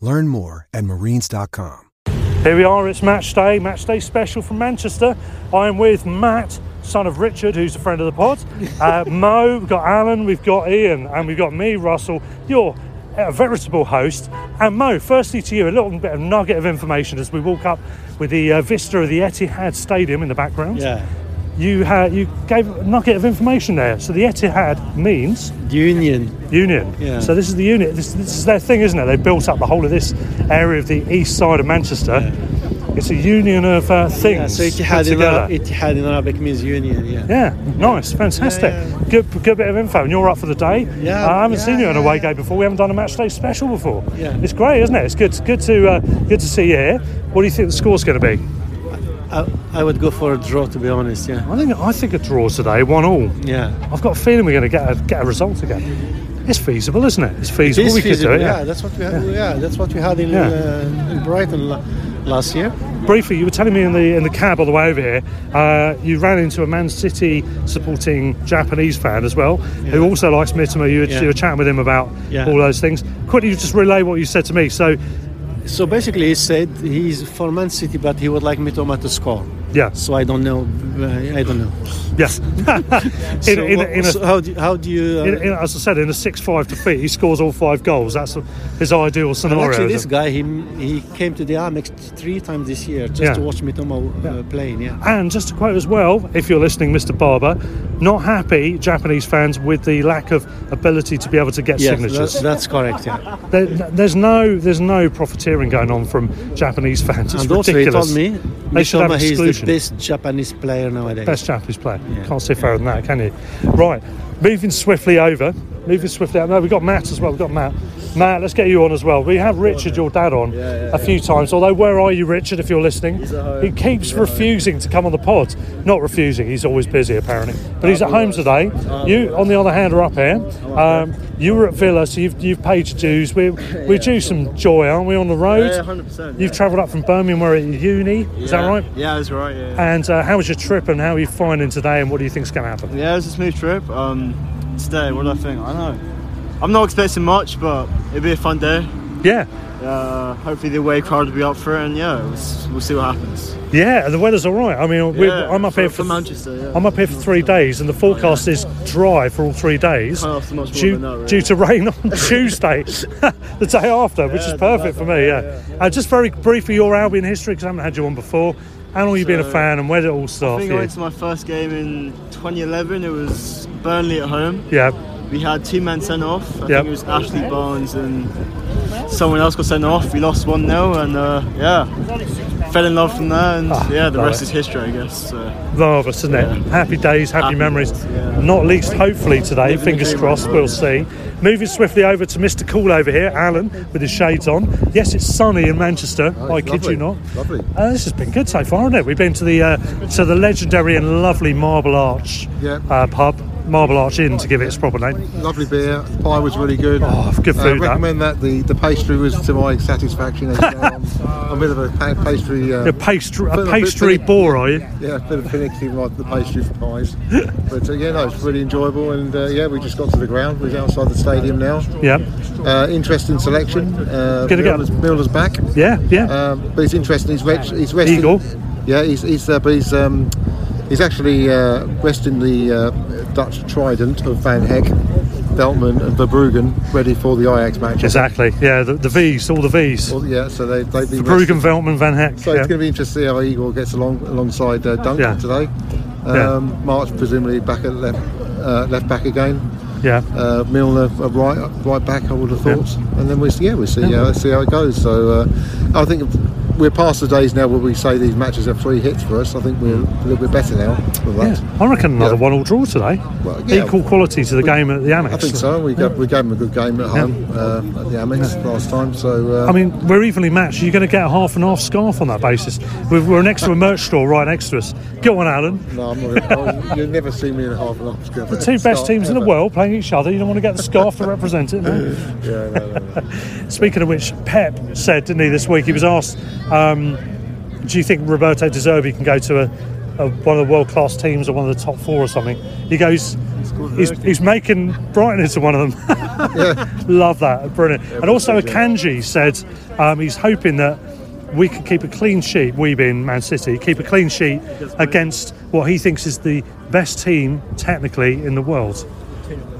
Learn more at marines.com. Here we are, it's match day, match day special from Manchester. I'm with Matt, son of Richard, who's a friend of the pod. Uh, Mo, we've got Alan, we've got Ian, and we've got me, Russell. You're a veritable host. And Mo, firstly to you, a little bit of nugget of information as we walk up with the uh, vista of the Etihad Stadium in the background. Yeah. You, had, you gave a nugget of information there. So the Etihad means Union. Union. Yeah. So this is the unit. This, this is their thing, isn't it? They built up the whole of this area of the east side of Manchester. It's a union of uh, things. Yeah, so put Ittihad in. Arab, Ittihad in Arabic means union, yeah. Yeah, nice, fantastic. Yeah, yeah. Good, good bit of info. And you're up for the day. Yeah, Uh, I haven't yeah, seen you in a yeah, away yeah. game before. We haven't done a match day special before. Yeah. It's great, isn't it? It's good, good to, uh, good to see you here. What do you think the score's going to be? I, I would go for a draw, to be honest, yeah. I think, I think a draw today, one all. Yeah. I've got a feeling we're going to get a, get a result again. It's feasible, isn't it? It's feasible. is we feasible, could do it. yeah. That's what we had. Yeah, that's what we had in, Yeah. uh, in Brighton la- last year. briefly, you were telling me in the in the cab all the way over here, uh, you ran into a Man City supporting Japanese fan as well, who also likes Mitoma. You were, Yeah. you were chatting with him about Yeah. all those things. Quickly, just relay what you said to me. So, So basically, he said he's for Man City, but he would like Mitoma to score. Yeah, So I don't know. Uh, I don't know. yes. in, So in, what- in a, so how do you, how do you? Uh, as I said, in a six-five defeat, he scores all five goals. That's his ideal and scenario. actually, this guy he he came to the Amex three times this year just Yeah. to watch Mitoma uh, playing. Yeah. And just to quote as well, if you're listening, Mr. Barber, not happy Japanese fans with the lack of ability to be able to get Yes, signatures. that's, that's correct. Yeah. There, there's no there's no profiteering going on from Japanese fans. It's and also, he ridiculous. told me They should have Mitoma best Japanese player nowadays. Best Japanese player. Yeah. Can't say fairer than that, can you? Right, moving swiftly over. Moving swiftly. No, we've got Matt as well. We've got Matt. Matt, let's get you on as well. We have Richard, your dad, on a few times. Although, where are you, Richard? If you're listening, he keeps refusing to come on the pod. Not refusing. He's always busy apparently, but he's at home today. You, on the other hand, are up here. Um, you were at Villa, so you've, you've paid your dues. We're we're due some joy, aren't we, on the road? Yeah, 100%. You've travelled up from Birmingham, where at uni. Is that right? Yeah, that's right. Yeah. And uh, how was your trip, and how are you finding today, and what do you think's going to happen? yeah, it was a smooth trip. Um, today, what do I think? I don't know. I'm not expecting much, but it'll be a fun day. Yeah, Uh, hopefully the away crowd will be up for it, and yeah, we'll, we'll see what happens. yeah, the weather's all right. I mean, Yeah, I'm up for- here for for, Manchester, yeah. I'm up here for three days, and the forecast is dry for all three days. Can't much more Due, that, really. due to rain on Tuesday, the day after, which is perfect for me. Yeah. Uh, just very briefly, your Albion history, because I haven't had you on before. How long you been a fan, and where did it all I start think for I went to my first game in 2011. It was Burnley at home. Yeah, We had two men sent off. I Yep. think it was Ashley Barnes and someone else got sent off. We lost 1 0, and uh, yeah, fell in love from there, and Ah, yeah, the love rest it. is history, I guess. So. marvellous, isn't it? Yeah. Happy days, happy, Happy memories. days, yeah. Not least, hopefully today. Living Fingers crossed, right? we'll see. Moving swiftly over to Mr. Cool over here, Alan, with his shades on. Yes, it's sunny in Manchester. I kid you not. Lovely. Uh, this has been good so far, hasn't it? We've been to the uh, to the legendary and lovely Marble Arch Yeah. uh, pub. Marble Arch Inn to give it its proper name. Lovely beer. Pie was really good. Oh, good Uh, food, that. recommend that. The, the pastry was to my satisfaction. I'm, a bit of a pa- pastry. Uh, A pastry, a pastry bore, are you? Yeah, a bit of finicky like the pastry for pies. but uh, yeah, no, it's really enjoyable. And uh, yeah, we just got to the ground. We're outside the stadium now. Yeah, Uh, interesting selection. Uh, go- Milner's, Milner's back. yeah, yeah. Um, but it's interesting. He's, rest, he's resting. Igor. Yeah, he's, he's uh, but he's um, he's actually uh, resting the uh, Dutch trident of Van Hecke, Veltman, and Verbruggen ready for the Ajax match. exactly. Yeah, the, the V's, all the V's. Well, yeah, so they, they've been Bruggen, resting. Veltman, Van Hecke. So yeah. it's going to be interesting to see how Igor gets along alongside uh, Duncan Yeah. today. Yeah. Um, March presumably back at left uh, left back again. yeah. Uh, Milner uh, right right back, I would have thought, yeah. and then we see yeah we see yeah, uh, see how it goes. So uh, I think we're past the days now where we say these matches are free hits for us. I think we're a little bit better now with that. Yeah, I reckon another Yeah. one-all draw today. Well, yeah. Equal quality to the game at the Amex. I think so. We gave, we gave them a good game at home uh, at the Amex last time. So uh, I mean, we're evenly matched. You're going to get a half and half scarf on that basis. We're, we're next to a merch store right next to us. Go on, Alan. no, I'm not, you'll never see me in a half and half scarf. The two best teams in the world playing each other. You don't want to get the scarf to represent it. No? Yeah, no, no, no. Speaking of which, Pep said, didn't he, this week? He was asked, um, "Do you think Roberto De Zerbi can go to a, a, one of the world-class teams or one of the top four or something?" He goes, "He's, he's making Brighton into one of them." Love that, brilliant. and also, Akanji said um, he's hoping that we can keep a clean sheet. We being Man City, keep a clean sheet against what he thinks is the best team technically in the world.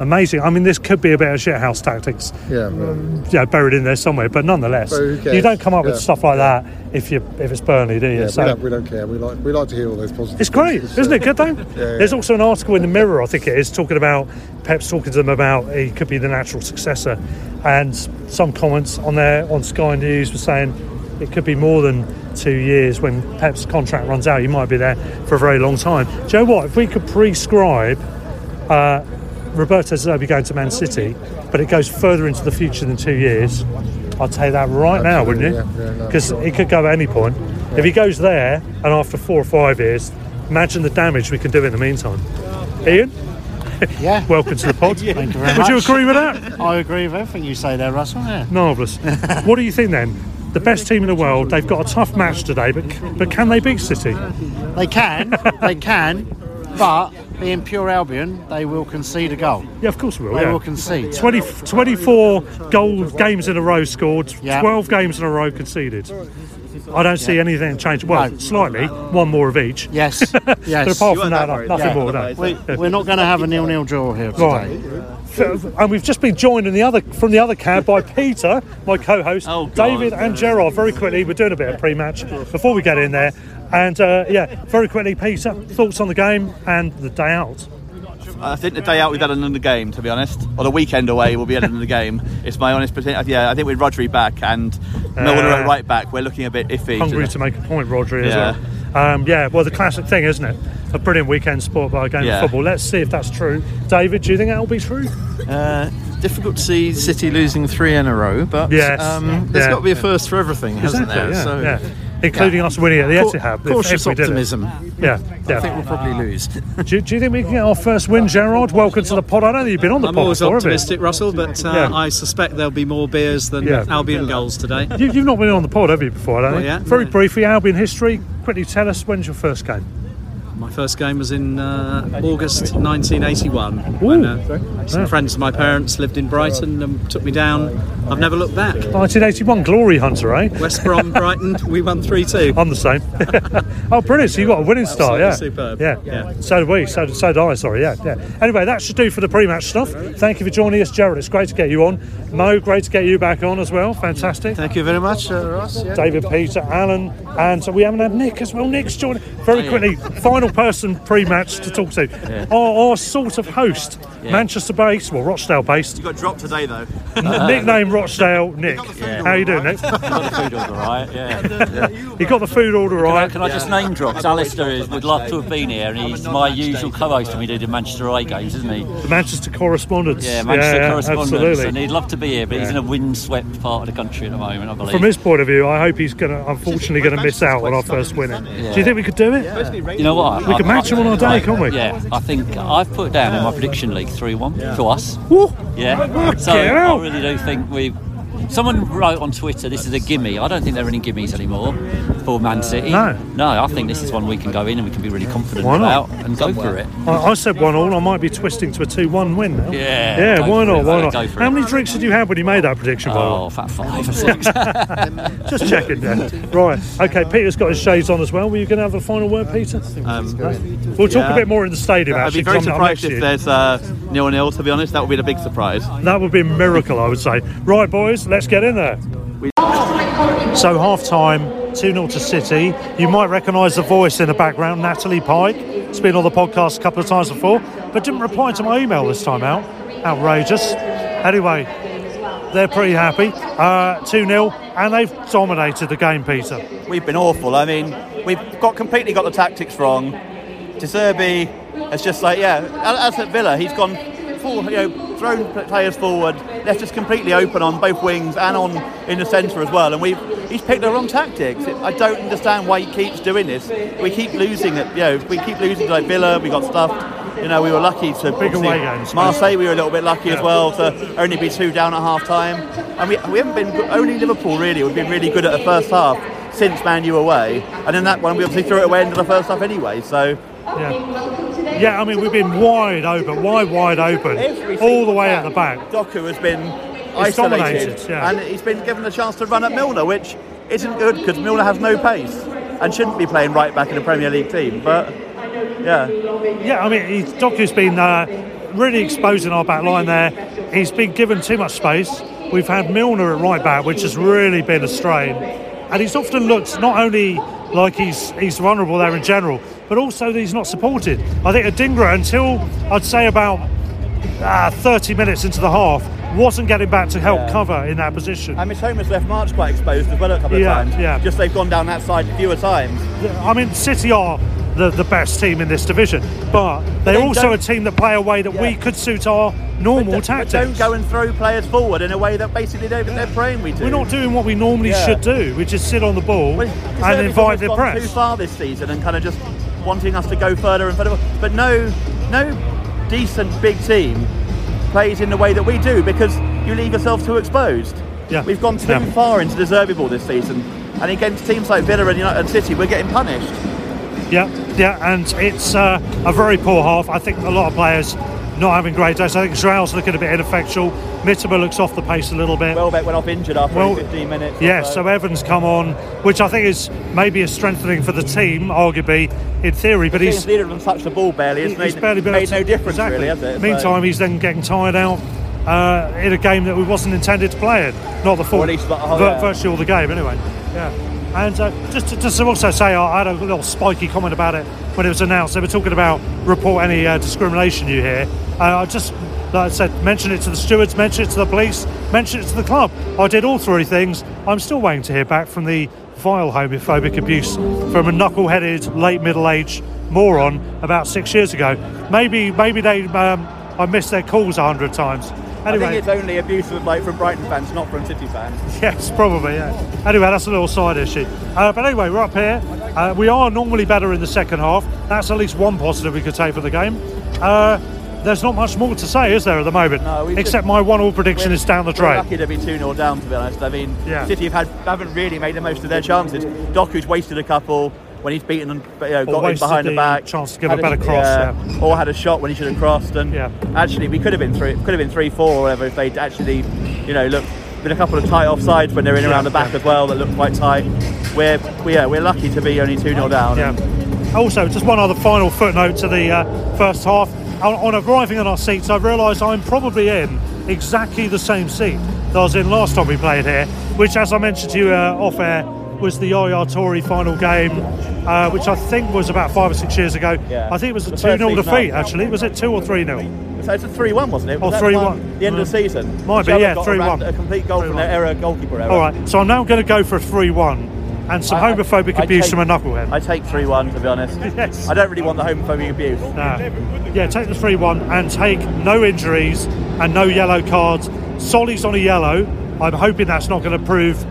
Amazing. I mean, this could be a bit of shithouse tactics yeah. well, yeah, buried in there somewhere. But nonetheless, But you don't come up with stuff like that if you if it's Burnley, do you? Yeah, so we, don't, we don't care. We like we like to hear all those positive. it's great, things. isn't it? Good though. yeah. There's also an article in the Mirror, I think it is, talking about Pep's talking to them about he could be the natural successor, and some comments on there on Sky News were saying it could be more than two years when Pep's contract runs out. He might be there for a very long time. Joe, you know what? If we could prescribe uh, Roberto Zerbi going to Man City, but it goes further into the future than two years, I'd take that right now, wouldn't you? Absolutely, yeah, yeah, no. Because it could go at any point. If he goes there and after four or five years, imagine the damage we can do in the meantime. Ian, Yeah. welcome to the pod. Thank you very Would you agree with that? I agree with everything you say there, Russell. Yeah. Marvellous. what do you think then? The best team in the world. They've got a tough match today, but but can they beat City? They can, they can, but being pure Albion, they will concede a goal. Yeah, of course we will. They yeah. will concede. 20, 24 goal games in a row scored, Yeah. 12 games in a row conceded. I don't see anything change. Well, No. slightly, one more of each. Yes, But yes. apart from that, no- nothing Yeah. more. No. We, we're not going to have a nil-nil draw here today. Right. And we've just been joined in the other from the other cab by Peter, my co-host, Oh, David and Gerard. Very quickly, we're doing a bit of pre-match before we get in there. And uh, yeah, very quickly, Peter, thoughts on the game and the day out. I think the day out we've had another game, to be honest, or the weekend away we'll be had another game. It's my honest opinion. Yeah, I think with Rodri back and Milner at right back, we're looking a bit iffy. Hungry to make a point, Rodri, as Yeah. well. Um, yeah, well, the classic thing, isn't it? A brilliant weekend sport by a game Yeah. of football. Let's see if that's true. David, do you think that'll be true? Uh, difficult to see City losing three in a row, but Yes. um, there's Yeah. got to be a first for everything, hasn't Exactly, there? yeah, so, yeah. Including us winning at the Cau- Etihad. if- cautious if we did it. optimism. Yeah, yeah. I think we'll probably lose. Do, do you think we can get our first win, Gerard? Welcome to the pod. I know that you've been on the I'm pod always before, optimistic, Russell, but uh, Yeah. I suspect there'll be more beers than Yeah. Albion goals today. You, you've not been on the pod, have you, before? I don't Not think? yet, Very no. briefly, Albion history. Quickly tell us when's your first game? My first game was in uh, August 1981 when uh, some Yeah. friends of my parents lived in Brighton and took me down. I've never looked back. 1981 Glory Hunter, eh? West Brom, Brighton, we won 3 2. I'm the same. oh, brilliant! So you got a winning start, yeah. Absolutely superb. Yeah, Yeah. So did we. So, so did I. Sorry, yeah, yeah. Anyway, that should do for the pre-match stuff. Thank you for joining us, Gerald. It's great to get you on. Mo, great to get you back on as well. Fantastic. Thank you very much, uh, Ross. Yeah. David, Peter, Alan, and so we haven't had Nick as well. Nick's joining. Very quickly, final person pre-match to talk to. Our, our sort of host, Manchester based, well, Rochdale based. You got dropped today though. Uh, nickname Rochdale, Nick. How you doing, Nick? Got the food was alright, yeah. You got the food order Can I, right. can I just name drop? 'Cause Alistair is, would love to have been here, and he's my usual co-host when we do the Manchester away games, isn't he? The Manchester correspondence. Yeah, Manchester yeah, correspondence, Absolutely. and he'd love to be here, but he's in a windswept part of the country at the moment, I believe. From his point of view, I hope he's going to, unfortunately, going to miss out on our first winning. Yeah. Do you think we could do it? You know what? We could match him on our day, can't we? Yeah, I think I've put down in my prediction league 3 1 to us. Woo. Yeah. Fucking So I really do think we. Someone wrote on Twitter, "This is a gimme." I don't think there are any gimmies anymore for Man City. No. no. I think this is one we can go in and we can be really confident Why not? about and go for it. I, I said one all. I might be twisting to a two-one win now. Yeah, Yeah. Why not? it, Why not? How it. many drinks did you have when you made that prediction? by the way? Oh, fat five or six. Just checking. Yeah. Right. Okay. Peter's got his shades on as well. Were you going to have a final word, Peter? Um, We'll talk yeah. a bit more in the stadium. I'd actually, be very 'cause I'm- I'm surprised if there's uh, nil nil. To be honest, that would be the big surprise. That would be a miracle, I would say. Right, boys, let's get in there. So, half time, 2 0 to City. You might recognise the voice in the background, Natalie Pike. It's been on the podcast a couple of times before, but didn't reply to my email this time out. Outrageous. Anyway, they're pretty happy. Uh, 2 0, and they've dominated the game, Peter. We've been awful. I mean, we've got completely got the tactics wrong. De Zerbi has just like yeah, as at Villa, he's gone full, you know, thrown players forward, left us completely open on both wings and on in the centre as well. And we've he's picked the wrong tactics. I don't understand why he keeps doing this. We keep losing it. You know, we keep losing to like Villa. We got stuffed. You know, we were lucky to Big away games. Marseille, we were a little bit lucky as well to only be two down at half time. And we, we haven't been good, only Liverpool really. We've been really good at the first half since Man U away. And in that one, we obviously threw it away into the first half anyway. So Yeah. Yeah, I mean, we've been wide open, wide, wide open, all the way at the back. Doku has been isolated, yeah. and he's been given the chance to run at Milner, which isn't good because Milner has no pace and shouldn't be playing right back in a Premier League team. But yeah, Yeah, I mean, he's, Doku's been uh, really exposing our back line there. He's been given too much space. We've had Milner at right back, which has really been a strain. And he's often looked not only like he's he's vulnerable there in general, but also that he's not supported. I think Adingra, until I'd say about uh, 30 minutes into the half, wasn't getting back to help Yeah. cover in that position. and Mitoma's left March quite exposed as well a couple Yeah, of times. yeah. Just they've gone down that side fewer times. I mean, City are the, the best team in this division, but they're they also a team that play a way that we could suit our normal But tactics. don't go and throw players forward in a way that basically they're, they're praying we do. We're not doing what we normally Yeah. should do. We just sit on the ball Well, and invite almost the press. too far this season and kind of just wanting us to go further and further. But no, no decent big team plays in the way that we do because you leave yourself too exposed. Yeah. We've gone too Yeah. far into the De Zerbi ball this season, and against teams like Villa and United City, we're getting punished. Yeah, yeah, and it's uh, a very poor half. I think a lot of players not having great days. I think Joao's looking a bit ineffectual. Mitoma looks off the pace a little bit. Welbeck went off injured after Well, 15 minutes. Yeah, so Evans come on, which I think is maybe a strengthening for the team, arguably in theory. But he's James Leader hasn't touched the ball barely. It's he's made, barely been made to- no difference exactly. really, has it? So- Meantime, he's then getting tired out uh, in a game that we wasn't intended to play in. Not the full, at least, oh, yeah. virtually all the game anyway. Yeah. And uh, just to, just to also say, I had a little spiky comment about it when it was announced. They were talking about report any uh, discrimination you hear. Uh, I just, like I said, mention it to the stewards, mention it to the police, mention it to the club. I did all three things. I'm still waiting to hear back from the vile homophobic abuse from a knuckle-headed, late middle-aged moron about six years ago. Maybe, maybe they, um, I missed their calls a hundred times. I Anyway, think it's only abuse of, like, from Brighton fans, not from City fans. Yes, probably. Yeah. Anyway, that's a little side issue. Uh, but anyway, we're up here. Uh, we are normally better in the second half. That's at least one positive we could take for the game. Uh, there's not much more to say, is there, at the moment? No, Except just- my one-all prediction is down the drain. lucky to be 2 0 down, to be honest. I mean, Yeah. City have had, haven't really made the most of their chances. Doku's wasted a couple when he's beaten and you know, got in behind the, the back. chance to give a better cross, yeah. Or had a shot when he should have crossed. And actually, we could have been three, could have been three, four, or whatever if they'd actually, you know, look. Been a couple of tight offsides when they're in Yeah, around the back yeah. as well that look quite tight. We're, we, yeah, we're lucky to be only 2 0 down. Yeah. Also, just one other final footnote to the uh, first half. On, on arriving on our seats, I realised I'm probably in exactly the same seat that I was in last time we played here, which, as I mentioned to you uh, off air, was the Yaya Touré final game, uh, which I think was about five or six years ago. Yeah. I think it was a 2 first 0 defeat, up. actually. Was it 2 or 3 0? So it's a 3 1, wasn't it? Was Oh, 3-1. The end of the season. Might be, yeah, 3-1. A complete goal from their error, goalkeeper error. All right, so I'm now going to go for a 3 1. and some I- I- homophobic I abuse take- from a knucklehead. I take 3 1, to be honest. Yes. I don't really want the homophobic abuse. Nah. Yeah, take the 3 1 and take no injuries and no yellow cards. Solly's on a yellow. I'm hoping that's not going to prove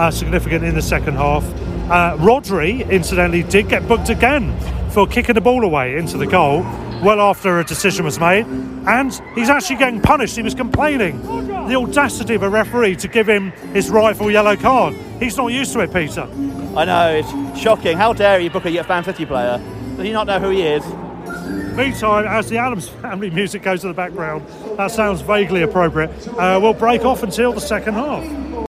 uh, significant in the second half. Uh, Rodri, incidentally, did get booked again for kicking the ball away into the goal well after a decision was made. And he's actually getting punished. He was complaining. The audacity of a referee to give him his rightful yellow card. He's not used to it, Peter. I know, it's shocking. How dare you book a Fan City player? Does he not know who he is? Meantime, as the Addams family music goes to the background, that sounds vaguely appropriate. Uh, we'll break off until the second half.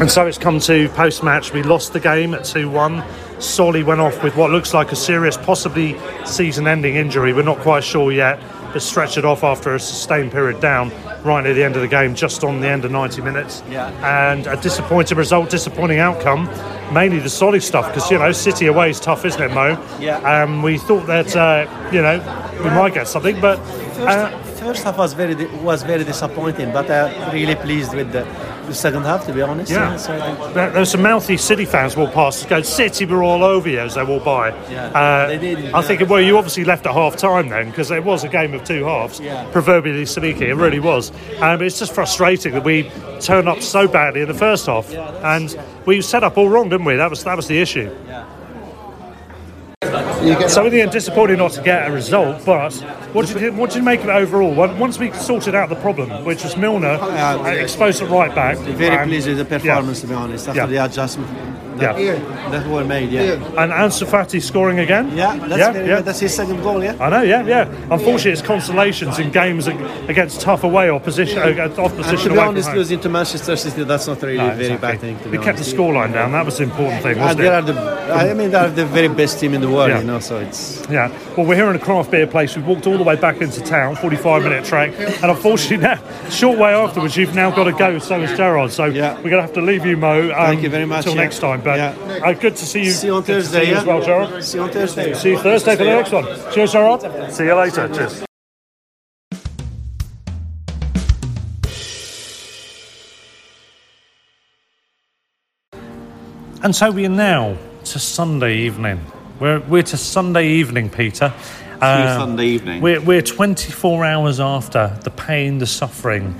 And so it's come to post match. We lost the game at 2 1. Solly went off with what looks like a serious, possibly season ending injury. We're not quite sure yet, but stretched it off after a sustained period down right near the end of the game, just on the end of 90 minutes. Yeah. And a disappointing result, disappointing outcome. Mainly the Solly stuff, because, you know, City away is tough, isn't it, Mo? Yeah. Um, we thought that, uh, you know, we might get something, but. Uh, First, first half was very was very disappointing, but I'm really pleased with the, the second half, to be honest. Yeah. so I think There, there were some mouthy City fans walk past us going, City were all over you as they walked by. Yeah, uh, they did, I yeah. think, well, you obviously left at half time then because it was a game of two halves, Yeah. proverbially speaking. It really was. Um, it's just frustrating that we turned up so badly in the first half. and we set up all wrong, didn't we? That was, that was the issue. So in the end, disappointing not to get a result. But what did you what did you make of it overall? Once we sorted out the problem, which was Milner uh, exposed at right back, very and- pleased with the performance, to be honest, after Yeah. the adjustment that, Yeah. that were made. Yeah, And Ansu Fati scoring again? yeah, that's yeah, very yeah. That's his second goal. Yeah. I know, yeah, yeah. Unfortunately, it's consolations in games against tough away opposition, uh, And to be away honest, from losing to Manchester City, that's not really No, a very exactly. bad thing. To We be kept the honest. scoreline down. That was the important thing, wasn't they it? are the, I mean, they are the very best team in the world, Yeah. you know. So it's Yeah. Well, we're here in a craft beer place. We've walked all the way back into town, 45 minute trek, and unfortunately, now short way afterwards, you've now got to go. So has Gerard. So we're going to have to leave you, Mo. Um, Thank you very much, Until yeah. next time. But Yeah. uh, good to see you. See you on good Thursday, see you yeah? as well, Gerard. See you on Thursday. See you Thursday for the next one. Cheers, Gerard. See you later. Cheers. And so we are now to Sunday evening. We're, we're to Sunday evening, Peter. Uh, Sunday evening. We're, we're 24 hours after the pain, the suffering,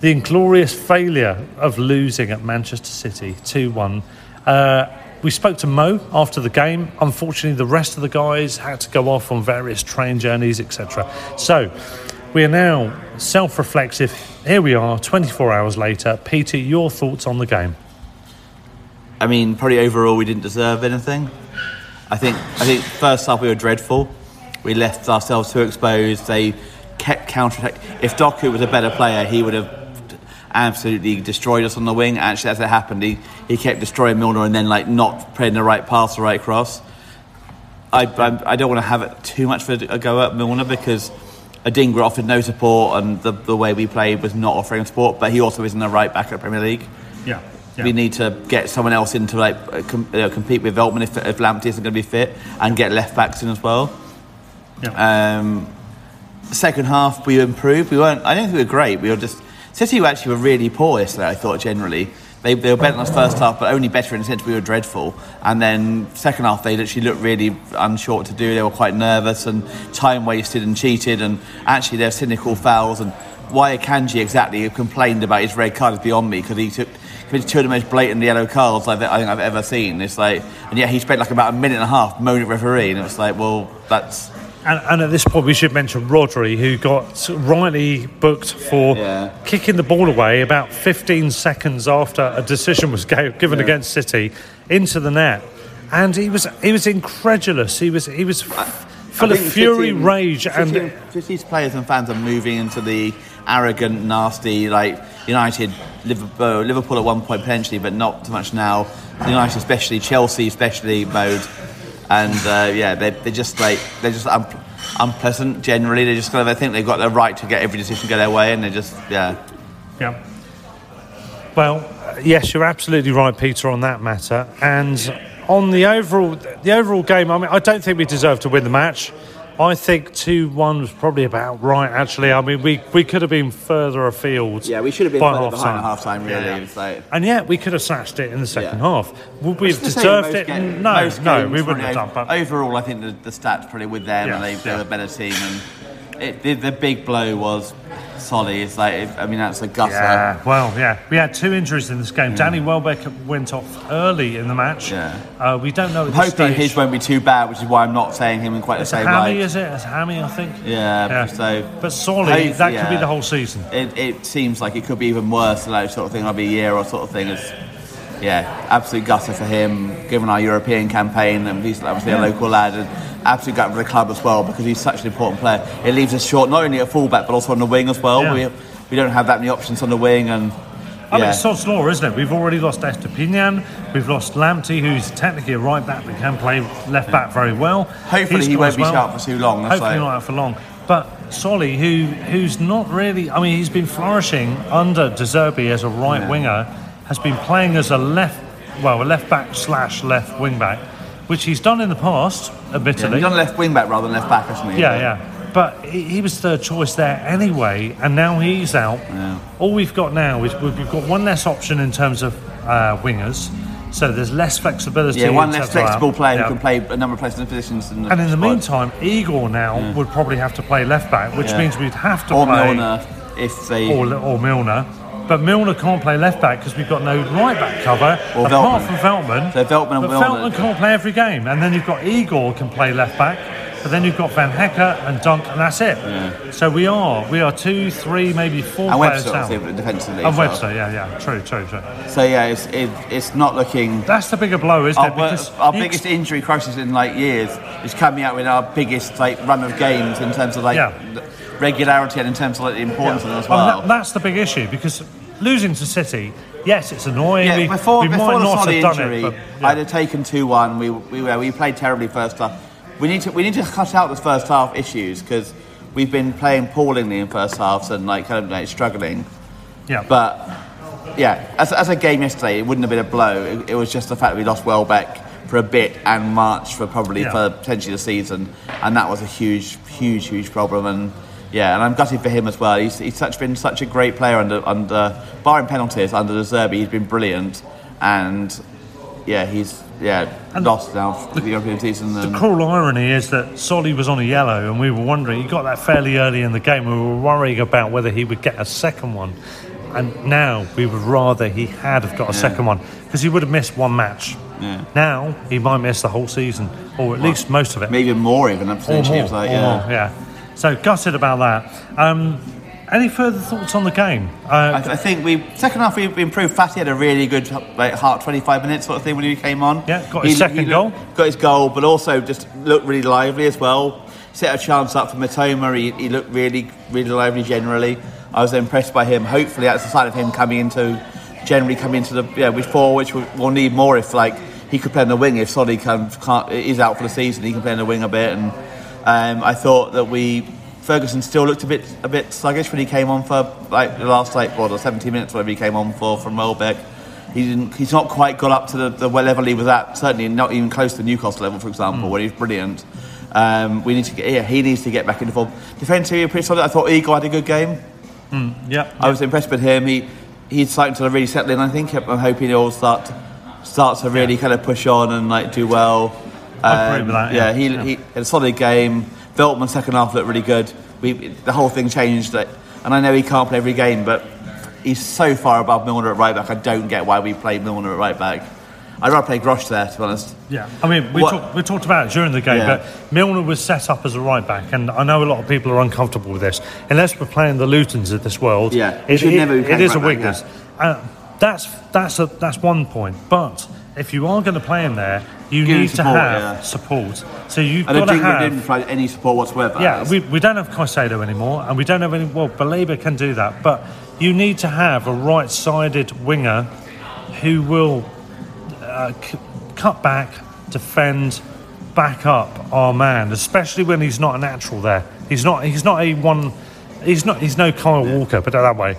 the inglorious failure of losing at Manchester City 2 1. Uh, we spoke to Mo after the game. Unfortunately, the rest of the guys had to go off on various train journeys, etc. So we are now self reflexive. Here we are, 24 hours later. Peter, your thoughts on the game? I mean, probably overall we didn't deserve anything. I think I think first half we were dreadful. We left ourselves too exposed. They kept counter If Doku was a better player, he would have absolutely destroyed us on the wing. Actually, as it happened, he, he kept destroying Milner and then like not playing the right pass or right cross. I, I, I don't want to have it too much for a go at Milner because Adingra offered no support and the, the way we played was not offering support. But he also isn't a right back at the Premier League. Yeah. We need to get someone else in to like uh, com- uh, compete with Veltman if, if Lamptey isn't going to be fit, and get left backs in as well. Yeah. Um, second half we improved. We weren't. I don't think we were great. We were just City actually were really poor yesterday. I thought generally they, they were better than us first half, but only better in the sense we were dreadful. And then second half they literally looked really unsure to do. They were quite nervous and time wasted and cheated. And actually they're cynical fouls and. Akanji exactly complained about his red card is beyond me because he took committed two of the most blatant yellow cards I've, I think I've ever seen. It's like, and yet he spent like about a minute and a half moaning at referee, and it's like, well, that's And, and at this point, we should mention Rodri, who got rightly booked for kicking the ball away about 15 seconds after a decision was given Yeah. against City into the net, and he was he was incredulous. He was he was f- full I of fury, City- rage, and City- City's players and fans are moving into the arrogant, nasty, like United, Liverpool, Liverpool at one point potentially, but not so much now. United, especially Chelsea, especially mode, and uh, yeah, they they just like they're just un- unpleasant. Generally, they just kind of they think they've got the right to get every decision go their way, and they just yeah. Yeah. Well, yes, you're absolutely right, Peter, on that matter. And on the overall, the overall game, I mean, I don't think we deserve to win the match. I think 2 1 was probably about right, actually. I mean, we, we could have been further afield. Yeah, we should have been by further half behind time. at half time, really. Yeah. It's like, And yet, we could have slashed it in the second half. Would we have It's the same in deserved it? games- no, no, we wouldn't have done. But Overall, I think the, the stats probably with them, and they, Yes, they're a better team. And it, the, the big blow was Solly. It's like, I mean, that's a gusser. Yeah, well, yeah. We had two injuries in this game. Danny Welbeck went off early in the match. Yeah. Uh, we don't know I'm hoping his won't be too bad, which is why I'm not saying him in quite It's the same hammy, light. is it? It's hammy, I think. Yeah, so. But Solly, Hopefully, that could be the whole season. It, it seems like it could be even worse, like sort of thing, maybe a year or sort of thing. It's, yeah, absolute gutter for him, given our European campaign, and he's obviously Yeah. a local lad, and absolute gutter for the club as well because he's such an important player. It leaves us short not only at fullback but also on the wing as well. Yeah. We we don't have that many options on the wing, and I mean, it's sod's law, isn't it? We've already lost Estupiñán. We've lost Lamptey, who's technically a right back but can play left back very well. Hopefully he won't be sharp for too long, Hopefully like- not out for long. But Solly, who who's not really, I mean, he's been flourishing under De Zerbi as a right Yeah. winger, has been playing as a left, well, a left back slash left wing back, which he's done in the past, admittedly. Yeah, he's on left wing back rather than left back, hasn't he? Yeah, yeah. But he, he was third choice there anyway, and now he's out. Yeah. All we've got now is we've got one less option in terms of uh, wingers, so there's less flexibility. Yeah, one less flexible player Yeah. who can play a number of places and positions. In the And in the squad. meantime, Igor now would probably have to play left back, which Yeah. means we'd have to or play Milner if they or, or Milner. But Milner can't play left back because we've got no right back cover Or apart Veltman. from Veltman. So Veltman and but Milner. Veltman can't play every game, and then you've got Igor can play left back. But then you've got Van Hecke and Dunk, and that's it. Yeah. So we are we are two, three, maybe four and players Webster down. obviously defensively. And as well. Webster, yeah, yeah, true, true, true. So yeah, it's it, it's not looking. That's the bigger blow, isn't our, it? Because our you- biggest injury crisis in like years is coming out with our biggest like run of games in terms of like Yeah. Regularity and in terms of like the importance of it as well. that- that's the big issue because losing to City, yes, it's annoying. yeah, we, before, we before might the not have done injury, it, but I'd have taken two one. We we we played terribly first half. We need to we need to cut out the first half issues because we've been playing appallingly in first halves and like kind of like struggling. Yeah. But yeah, as, as a game yesterday, it wouldn't have been a blow. It, it was just the fact that we lost Welbeck for a bit and March for probably Yeah. for potentially the season, and that was a huge, huge, huge problem. And yeah, and I'm gutted for him as well. He's, he's such been such a great player under under barring penalties under De Zerbi. He's been brilliant, and yeah, he's yeah lost now for the European season. The And, cruel irony is that Solly was on a yellow, and we were wondering. He got that fairly early in the game. We were worrying about whether he would get a second one, and now we would rather he had have got a Yeah. second one because he would have missed one match. Yeah. Now he might miss the whole season, or at least most of it. maybe more even. Or more, like, yeah. more, yeah. So gutted about that. Um, any further thoughts on the game? Uh, I, I think we second half we improved. Fati had a really good like heart twenty five minutes sort of thing when he came on. Yeah, got his second goal. Got his goal, but also just looked really lively as well. Set a chance up for Mitoma. He, he looked really really lively generally. I was impressed by him. Hopefully that's a sign of him coming into generally coming into the yeah before which we- we'll need more if like he could play on the wing if Solly can, can't is out for the season he can play on the wing a bit and um, I thought that we Ferguson still looked a bit a bit sluggish when he came on for like the last like what the 70 minutes whatever he came on for from Welbeck. He didn't. He's not quite got up to the, the level he was at. Certainly not even close to Newcastle level, for example, where he's brilliant. Um, we need to get. Yeah, he needs to get back into form. Defensively, pretty solid. I thought Igor had a good game. mm, yeah. I was impressed with him. He he's starting to really settle in. I think I'm hoping he'll start to, start to really kind of push on and like do well. I agree with that, yeah. he, Yeah. he had a solid game. Veltman second half looked really good. We the whole thing changed. Like, and I know he can't play every game, but he's so far above Milner at right back. I don't get why we play Milner at right back. I'd rather play Gross there, to be honest. Yeah, I mean, we, talk, we talked about it during the game, Yeah. but Milner was set up as a right back, and I know a lot of people are uncomfortable with this. Unless we're playing the Lutons of this world, Yeah, we should never be it playing is a right back, weakness. Uh, that's that's a, that's one point. But if you are going to play him there, you need to support, have yeah. support. So you've I don't got to have. didn't provide any support whatsoever. Yeah, we, we don't have Caicedo anymore, and we don't have any. Well, Baleba can do that, but you need to have a right-sided winger who will uh, c- cut back, defend, back up our man, especially when he's not a natural there. He's not. He's not a one. He's not. He's no Kyle Walker, but that way.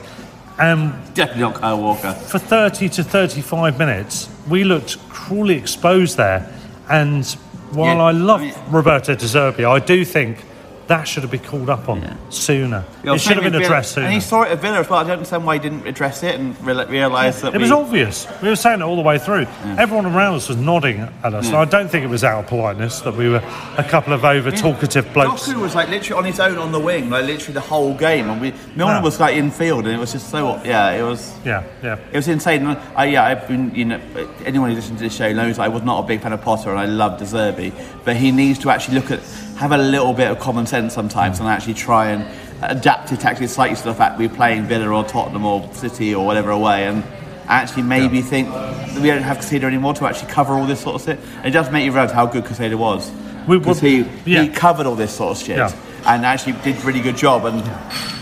Um, Definitely not Kyle Walker. for 30 to 35 minutes, we looked cruelly exposed there. And while Yeah, I love I mean- Roberto De Zerbi, I do think that should have been called up on sooner. Yeah, it should have been addressed Villa. sooner. And he saw it at Villa as well. I don't understand why he didn't address it and re- realise that It we... was obvious. We were saying it all the way through. Everyone around us was nodding at us. Yeah. And I don't think it was out of politeness that we were a couple of over talkative blokes. Doku was like literally on his own on the wing, like literally the whole game, and we Milner Yeah. was like in field, and it was just so yeah, it was Yeah, yeah. it was insane. I, yeah, I've been you know anyone who listens to this show knows I was not a big fan of Potter, and I love De Zerbi, but he needs to actually look at have a little bit of common sense sometimes, and actually try and adapt his tactics slightly to the fact we're playing Villa or Tottenham or City or whatever away, and actually maybe think that we don't have Caicedo anymore to actually cover all this sort of shit. And it does make you realise how good Caicedo was. Because he, he covered all this sort of shit Yeah. and actually did a really good job. And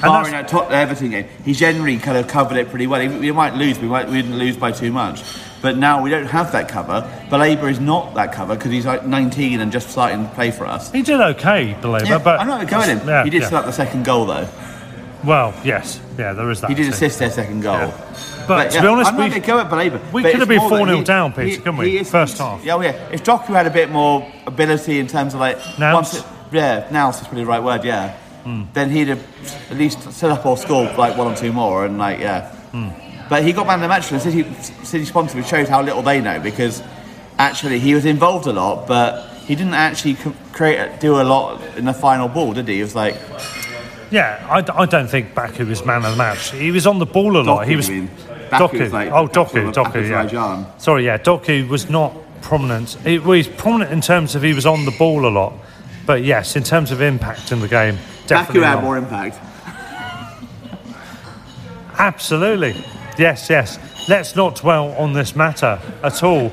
barring that Tot- Everton game, he generally kind of covered it pretty well. We- We might lose, we, might, we didn't lose by too much. But now we don't have that cover. Baleba is not that cover because he's like 19 and just starting to play for us. He did okay, believe Yeah, but I'm not going him. Yeah, he did yeah. set up the second goal though. Well, yes, yeah, there is that. He did too. assist their second goal. But to be honest, I'm not we- go at Baleba. we could have been 4-0 down, Peter, he- couldn't we? is- First half. Yeah, oh yeah. If Doku had a bit more ability in terms of like Nous? once it- yeah, now is probably the right word. Yeah, Hmm. then he'd have at least set up or scored like one or two more, and like yeah. Hmm. But he got man of the match for the City City sponsor, which shows how little they know because actually he was involved a lot, but he didn't actually create do a lot in the final ball, did he? He was like Yeah, I don't think Baku was man of the match. He was on the ball a lot. Doku, he was you mean? Baku Doku. was like oh, Doku, Doku. Yeah. Azerbaijan. Sorry, yeah, Doku was not prominent. He, was prominent in terms of he was on the ball a lot, but yes, in terms of impact in the game, definitely Baku had more impact. Absolutely. Yes, yes. Let's not dwell on this matter at all.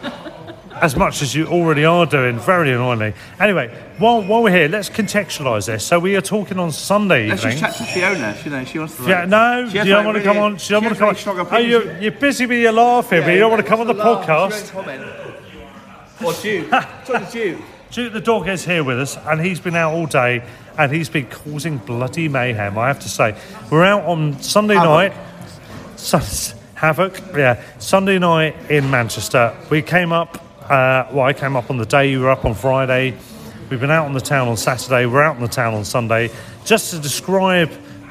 As much as you already are doing, very annoyingly. Anyway, while, while we're here, let's contextualise this. So we are talking on Sunday Let's evening. just chat to Fiona. She, know, she wants to. Yeah, no, you don't want to come on. You don't she want to come on. Oh, you're, you're busy with your laughing, but you don't want to come on the podcast. Or Duke. Talk to Duke. Duke the dog is here with us, and he's been out all day, and he's been causing bloody mayhem. I have to say, we're out on Sunday night. Havoc, yeah. Sunday night in Manchester. We came up. Uh, well, I came up on the day you were up on Friday. We've been out on the town on Saturday. We're out on the town on Sunday. Just to describe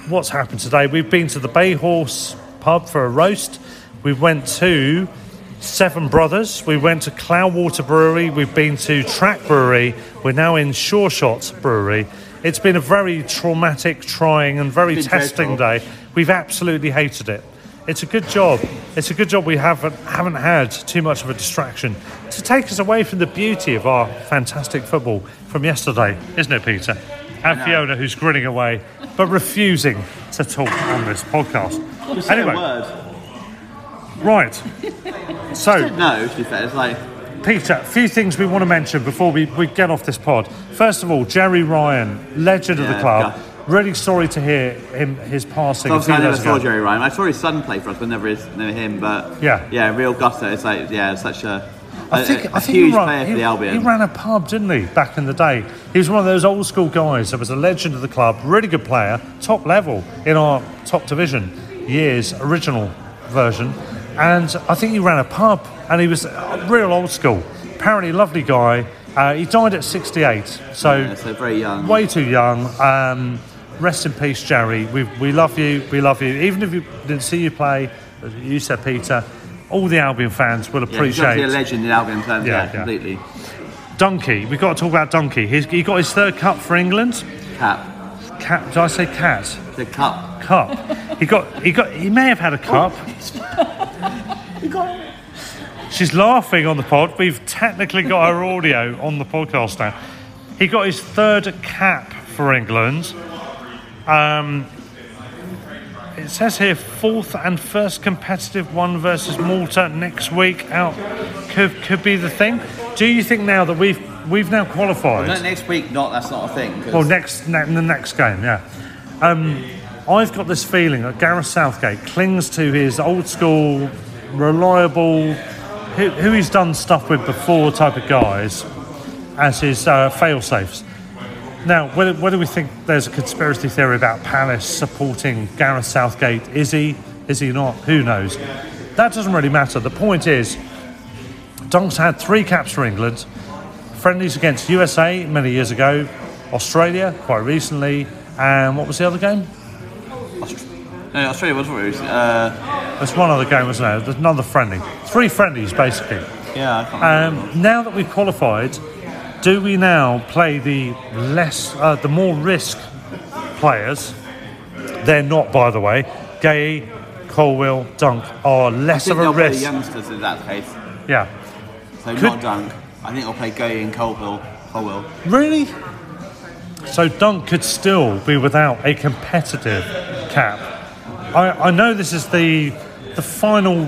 what's happened today, we've been to the Bay Horse pub for a roast. We went to Seven Brothers. We went to Cloudwater Brewery. We've been to Track Brewery. We're now in Sure Shot Brewery. It's been a very traumatic, trying, and very testing dreadful. day. We've absolutely hated it. It's a good job. It's a good job we haven't haven't had too much of a distraction to take us away from the beauty of our fantastic football from yesterday, isn't it, Peter? And. Fiona, who's grinning away but refusing to talk on this podcast. Just say Anyway, a word. right. So, No, to be fair, it's like. Peter, a few things we want to mention before we, we get off this pod. First of all, Gerry Ryan, legend of the club. Really sorry to hear him his passing. a Obviously, I never saw ago. Gerry Ryan. I saw his son play for us, but never his, never him. But Yeah. yeah, real gutter. It's like yeah, such a, I a- think, a I think huge he, ran, player he, the Albion. he ran a pub, didn't he, back in the day? He was one of those old school guys that was a legend of the club, really good player, top level in our top division years, original version. And I think he ran a pub and he was real old school. Apparently, lovely guy. Uh, he died at 68, so, Yeah, so very young. way too young. Um, rest in peace, Gerry. We, we love you. We love you. Even if you didn't see you play, as you said, Peter, all the Albion fans will yeah, he's appreciate a legend in Albion terms. Yeah, Yeah, yeah. completely. Donkey, we've got to talk about Donkey. He's, he got his third cup for England. Cap. Cap. Did I say cat? The cup. Cup. He got. He got. He may have had a cup. She's laughing on the pod. We've technically got her audio on the podcast now. He got his third cap for England. Um, it says here fourth and first competitive one versus Malta next week out could could be the thing. Do you think now that we've we've now qualified? No, next week, not that's not a thing. Well, next ne- in the next game, yeah. Um, I've got this feeling that Gareth Southgate clings to his old school, reliable, who, who he's done stuff with before type of guys as his uh, fail safes. Now, whether, whether we think there's a conspiracy theory about Palace supporting Gareth Southgate, is he? Is he not? Who knows? That doesn't really matter. The point is, Dunk's had three caps for England, friendlies against USA many years ago, Australia quite recently, and what was the other game? No, Australia was very recent. Uh, There's one other game, wasn't there? There's another friendly. Three friendlies, basically. yeah, I can't remember. Um, now that we've qualified, do we now play the less, uh, the more risk players? They're not, by the way. Gay, Colwill, Dunk are less of a they'll play risk. youngsters in that case. Yeah. So Could- not Dunk. I think they'll play Gay and Colville. Colwill. Really? So Dunk could still be without a competitive cap. I, I know this is the the final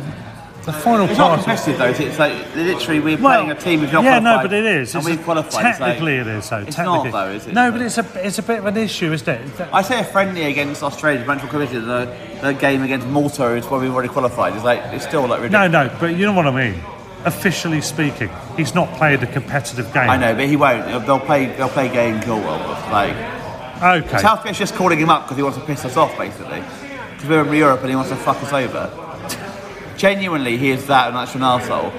the final It's not part. competitive though. is? It's like literally we're Well, playing a team who's not yeah, no, but it is. And we've qualified. It's like- Technically, it is. So It's technically, not though, is it? No, but it's a it's a bit of an issue, isn't it? I say a friendly against Australia, Montreal Committee, the, the game against Malta is where we've already qualified. It's like it's still like ridiculous. No, no, but you know what I mean. Officially speaking, he's not played a competitive game. I know, but he won't. They'll play. They'll play Gay and Colwill. Like Okay. Southgate's just calling him up because he wants to piss us off, basically. Because we're in Europe and he wants to fuck us over. Genuinely, he is that, and that's an asshole.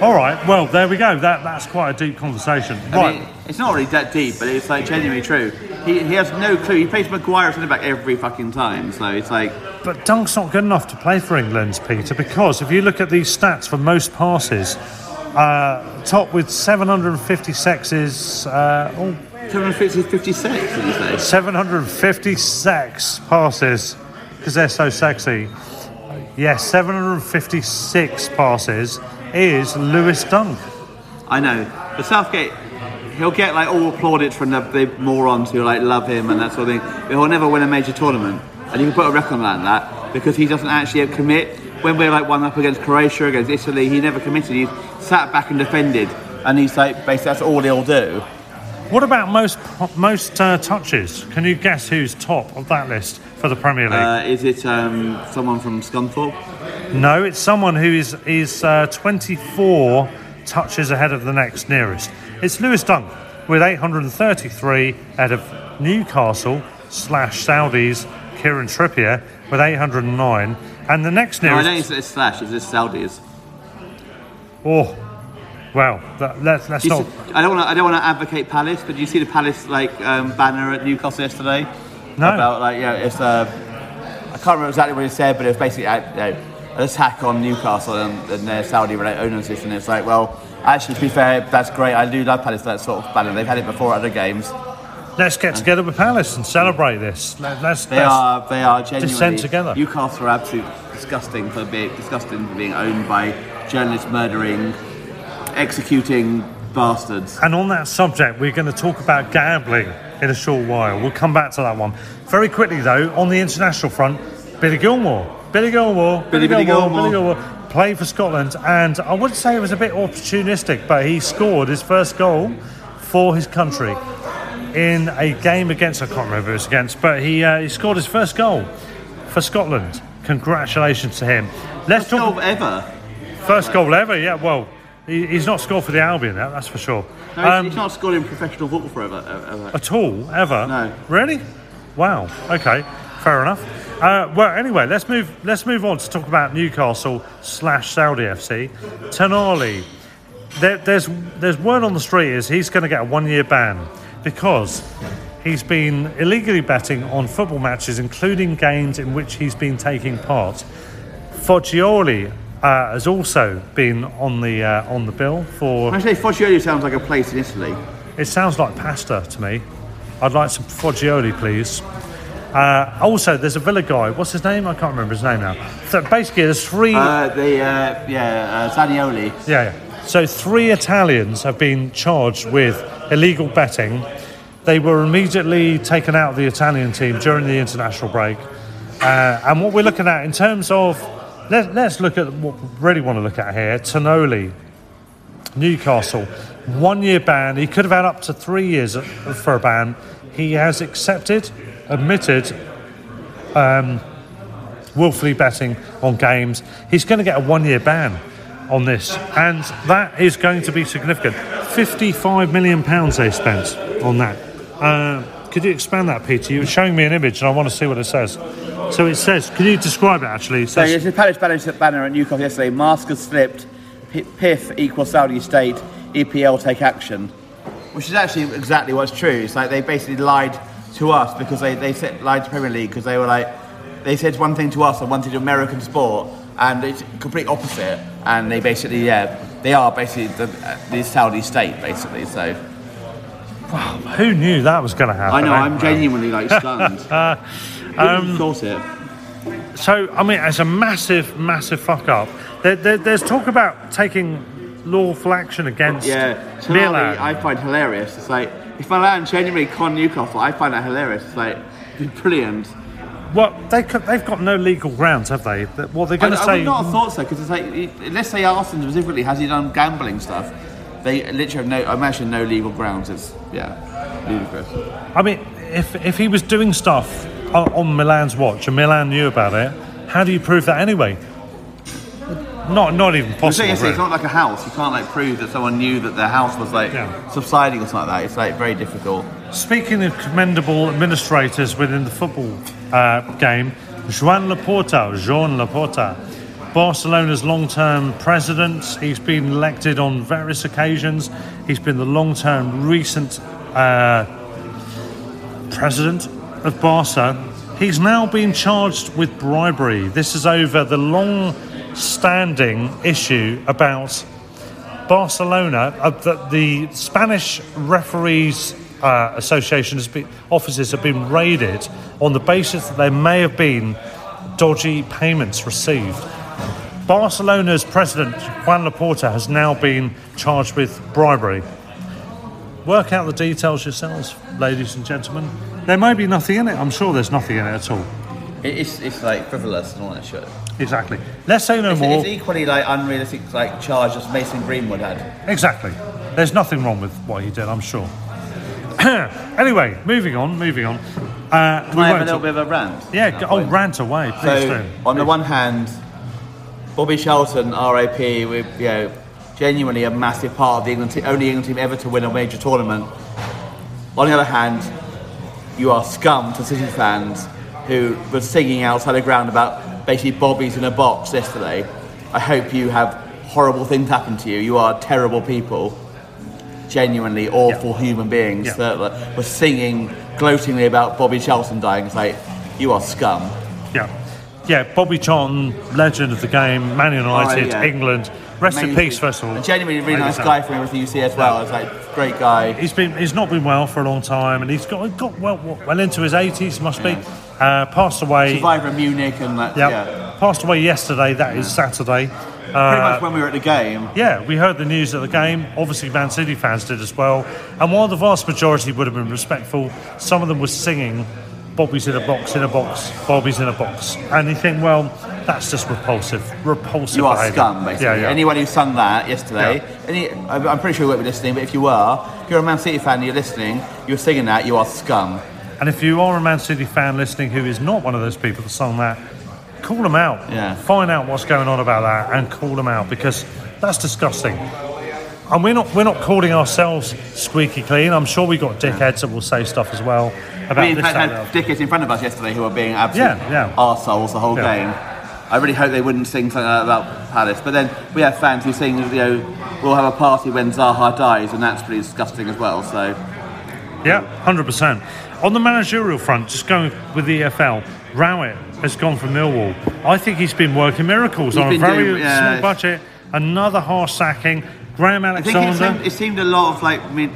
All right. Well, there we go. That that's quite a deep conversation. I Right. mean, it's not really that deep, but it's like genuinely true. He, he has no clue. He plays Maguire at centre back every fucking time, so it's like. But Dunk's not good enough to play for England, Peter, because if you look at these stats for most passes, uh, top with 756 is. Uh, oh, 756, did you say? 756 passes, because they're so sexy. Yes, 756 passes is Lewis Dunk. I know. But Southgate, he'll get like all applauded from the, the morons who like love him and that sort of thing. But he'll never win a major tournament. And you can put a record on that because he doesn't actually commit. When we're like one up against Croatia, against Italy, he never committed. He's sat back and defended. And he's like, basically, that's all he'll do. What about most most uh, touches? Can you guess who's top of that list for the Premier League? Uh, is it um, someone from Scunthorpe? No, it's someone who is is uh, 24 touches ahead of the next nearest. It's Lewis Dunk with 833 out of Newcastle slash Saudis Kieran Trippier with 809, and the next No, I nearest. don't think it's Slash, it's just Saudis. oh, well, that, let's let's not. see- I don't want to. I don't want to advocate Palace, but do you see the Palace like um, banner at Newcastle yesterday? No. About like yeah, it's uh, I can't remember exactly what he said, but it was basically uh, you know, an attack on Newcastle and, and their Saudi owners. And it's like, well, actually, to be fair, that's great. I do love Palace for that sort of banner. They've had it before at other games. Let's get together with Palace and celebrate this. Let, let's, They let's are they are genuinely descend together. Newcastle are absolutely disgusting for being disgusting for being owned by journalists murdering, executing bastards. And on that subject, we're going to talk about gambling in a short while. We'll come back to that one. Very quickly, though, on the international front, Billy Gilmour. Billy Gilmour. Billy, Billy Gilmour. Gilmour. Billy Gilmour played for Scotland, and I wouldn't say it was a bit opportunistic, but he scored his first goal for his country in a game against, I can't remember who it was against, but he, uh, he scored his first goal for Scotland. Congratulations to him. Let's talk. Goal ever. First goal ever, yeah. Well, he's not scored for the Albion, that, that's for sure. No, he's- Um, he's not scored in professional football forever. Ever. at all, ever? No. Really? Wow. Okay. Fair enough. Uh, well, anyway, let's move. Let's move on to talk about Newcastle slash Saudi FC. Tonali. There, there's there's word on the street is he's going to get a one year ban because he's been illegally betting on football matches, including games in which he's been taking part. Fagioli uh, has also been on the uh, on the bill for. Actually, Fagioli sounds like a place in Italy. It sounds like pasta to me. I'd like some foggioli, please. Uh, also, there's a Villa guy. What's his name? I can't remember his name now. So basically, there's three. Uh, the uh, yeah, uh, Zaniolo. Yeah, yeah. So three Italians have been charged with illegal betting. They were immediately taken out of the Italian team during the international break. Uh, and what we're looking at in terms of, let, let's look at what we really want to look at here. Tonali, Newcastle, one year ban. He could have had up to three years for a ban. He has accepted, admitted, um, willfully betting on games. He's going to get a one year ban on this, and that is going to be significant. £55 million they spent on that. Uh, could you expand that, Peter? You were showing me an image, and I want to see what it says. So it says, can you describe it actually? It So it's a Palace banner, banner at Newcastle yesterday. Mask has slipped. P- Piff equals Saudi state. EPL take action, which is actually exactly what's true. It's like they basically lied to us because they, they said, lied to Premier League because they were like, they said one thing to us and one thing to American sport, and it's complete opposite. And they basically, yeah, they are basically the, the Saudi state, basically. So Who knew that was going to happen? I know, eh? I'm genuinely like stunned. Who would have um, thought it? So, I mean, it's a massive, massive fuck up. There, there, there's talk about taking lawful action against Yeah, Milan. I find hilarious. It's like if Milan genuinely con Newcastle, I find that hilarious. It's like brilliant. Well, they could, they've got no legal grounds, have they? That- Well, they're going I, to I say. would not have thought so because it's like let's say Arsenal specifically has he done gambling stuff. They literally have no. I imagine no legal grounds. It's yeah, ludicrous. I mean, if if he was doing stuff on, Milan's watch and Milan knew about it, how do you prove that anyway? Not not even possible. it's, it's not like a house. You can't like prove that someone knew that their house was like subsiding or something like that. It's like very difficult. Speaking of commendable administrators within the football uh, game, Joan Laporta, Jean Laporta, Barcelona's long-term president. He's been elected on various occasions. He's been the long-term recent uh, president of Barca. He's now been charged with bribery. This is over the long-standing issue about Barcelona, uh, the, the Spanish referees uh, association has been, offices have been raided on the basis that there may have been dodgy payments received. Barcelona's president Juan Laporta has now been charged with bribery. Work out the details yourselves, ladies and gentlemen. There may be nothing in it. I'm sure there's nothing in it at all. It's it's like frivolous and all that shit. Exactly. Let's say no It's, more. it's equally like unrealistic like charge as Mason Greenwood had. Exactly. There's nothing wrong with what he did, I'm sure. anyway, moving on, moving on. Uh, Can I have a little bit of a rant? Yeah, go, oh, rant away, please so, do. on the one hand, Bobby Charlton, RAP, we you know, genuinely a massive part of the England team, only England team ever to win a major tournament. On the other hand, you are scum to City fans who were singing outside the ground about basically Bobby's in a box yesterday. I hope you have horrible things happen to you. You are terrible people, genuinely awful human beings Yeah. that were- singing gloatingly about Bobby Charlton dying. It's like, you are scum. Yeah. Yeah, Bobby Charlton, legend of the game, Man United, oh, yeah. England. Rest in peace, first of all. A genuinely really nice guy from everything you see as well. It's like great guy. He's been he's not been well for a long time, and he's got got well well into his eighties, must be. Uh, passed away. Survivor of Munich and that. Yep. Yeah. Passed away yesterday. That is Saturday. Pretty Uh, much when we were at the game. Yeah, we heard the news at the game. Obviously, Man City fans did as well. And while the vast majority would have been respectful, some of them were singing, Bobby's in a box, in a box, Bobby's in a box. And you think, well, that's just repulsive. Repulsive You are behaviour. scum, basically. Yeah, yeah. Anyone who sung that yesterday, any, I'm pretty sure you won't be listening, but if you were, if you're a Man City fan and you're listening, you're singing that, you are scum. And if you are a Man City fan listening who is not one of those people that sung that, call them out. Yeah. Find out what's going on about that and call them out because that's disgusting. And we're not we're not calling ourselves squeaky clean. I'm sure we got dickheads that will say stuff as well about we in this. fact had other. dickheads in front of us yesterday who were being absolute Yeah, yeah. arseholes the whole Yeah. game. I really hope they wouldn't sing something like that about Palace. But then we have fans who sing, you know, we'll have a party when Zaha dies, and that's pretty disgusting as well. So Yeah, hundred percent. On the managerial front, just going with the EFL, Rowett has gone from Millwall. I think he's been working miracles He's on a very doing- yeah, small budget. Another harsh sacking. Graham I think it Alexander. seemed, it seemed a lot of like, I mean,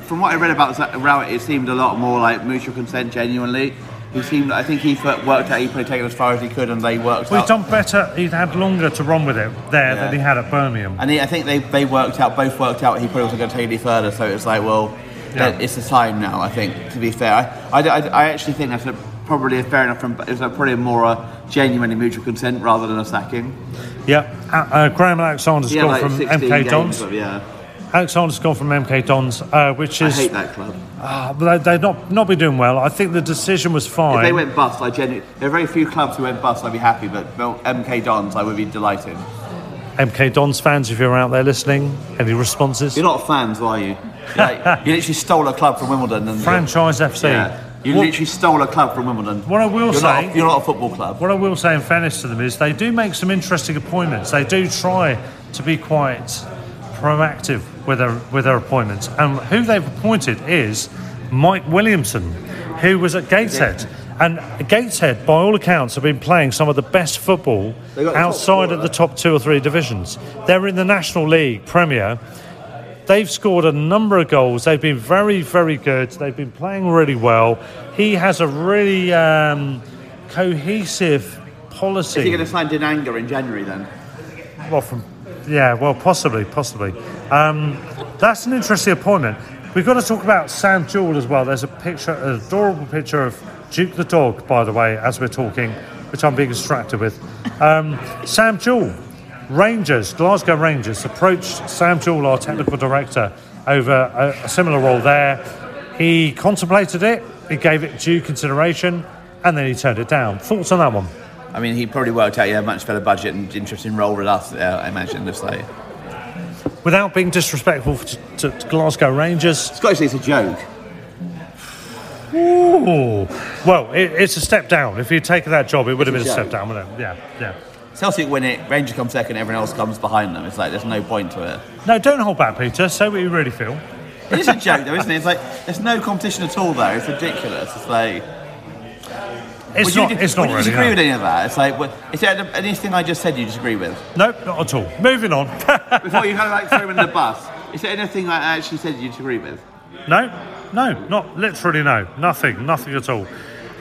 from what I read about Rowett, it seemed a lot more like mutual consent genuinely. He seemed, I think he worked out, he probably taken it as far as he could, and they worked Well, out. he's done better. He'd had longer to run with it there Yeah. than he had at Birmingham. And he, I think they, they worked out, both worked out he probably wasn't going to take it any further, so it's like, well, Yeah. it's the time now, I think, to be fair. I, I, I- I actually think that's a, probably a fair enough, from, it was a, probably more a genuinely mutual consent rather than a sacking. Yeah, uh, uh, Graham Alexander's He had gone like from MK Dons. yeah. Alexander's gone from MK Dons, uh, which is. I hate that club. Ah, but they, they've not not been doing well. I think the decision was fine. If they went bust, I genuinely, there are very few clubs who went bust, I'd be happy, but MK Dons, I would be delighted. MK Dons fans, if you're out there listening, any responses? You're not fans, are you? Like, you literally stole a club from Wimbledon. And Franchise FC. Yeah. You What- literally stole a club from Wimbledon. What I will you're Not say- a, you're not a football club. What I will say in fairness to them is they do make some interesting appointments. They do try to be quite proactive with their with their appointments. And who they've appointed is Mike Williamson, who was at Gateshead. And Gateshead, by all accounts, have been playing some of the best football the outside of the top two or three divisions. They're in the National League Premier. They've scored a number of goals. They've been very, very good. They've been playing really well. He has a really um, cohesive policy. Is he going to sign Dinanga in January then? Well, from yeah, well, possibly, possibly. Um, that's an interesting appointment. We've got to talk about Sam Jewell as well. There's a picture, an adorable picture of Duke the dog, by the way, as we're talking, which I'm being distracted with. Um, Sam Jewell, Rangers, Glasgow Rangers, approached Sam Jewell, our technical director, over a, a similar role there. He contemplated it, he gave it due consideration, and then he turned it down. Thoughts on that one? I mean, he probably worked out he had a much better budget and interesting role with us, uh, I imagine, if so. Without being disrespectful to, to, to Glasgow Rangers. Scottish League's a joke. Ooh. Well, it, it's a step down. If you'd taken that job, it would have been a a step down, wouldn't it? Yeah, yeah. Celtic win it, Rangers come second, everyone else comes behind them. It's like there's no point to it. No, don't hold back, Peter. Say what you really feel. It is a joke though, isn't it? It's like there's no competition at all though. It's ridiculous. It's like It's would you, not. di- It's not would you disagree no. with any of that? It's like is there anything I just said you disagree with? Nope, not at all. Moving on. Before you kind of like throw him in the bus, is there anything I actually said you disagree with? no, no, not literally. No, nothing, nothing at all.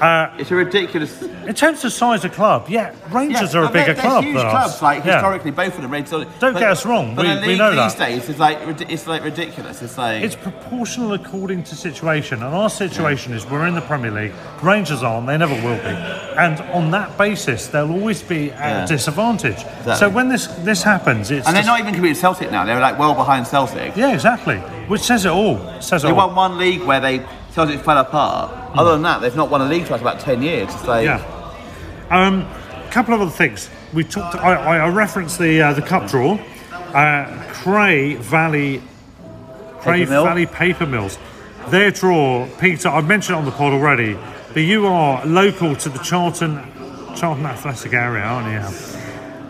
Uh, it's a ridiculous. In terms of size of club, yeah, Rangers Yeah, are a they're- bigger they're club huge than clubs, us. like Yeah. historically, both of them. Rangers- Don't but- get us wrong, But we- the we know these that. days is like it's like ridiculous. It's like It's proportional according to situation, and our situation is we're in the Premier League. Rangers aren't; they never will be. And on that basis, they'll always be at Yeah. a disadvantage. Exactly. So when this this happens, it's and they're just- not even competing with Celtic now. They're like well behind Celtic. yeah, exactly. Which says it all. Says it They all. won one league where they Celtic fell apart. Other than that, they've not won a league for about ten years. Like Yeah. Um, a couple of other things. We talked. I, I referenced the uh, the cup draw. Uh, Cray Valley, Cray Paper mill? Valley Paper Mills. Their draw, Peter. I've mentioned it on the pod already, but you are local to the Charlton Charlton Athletic area, aren't you?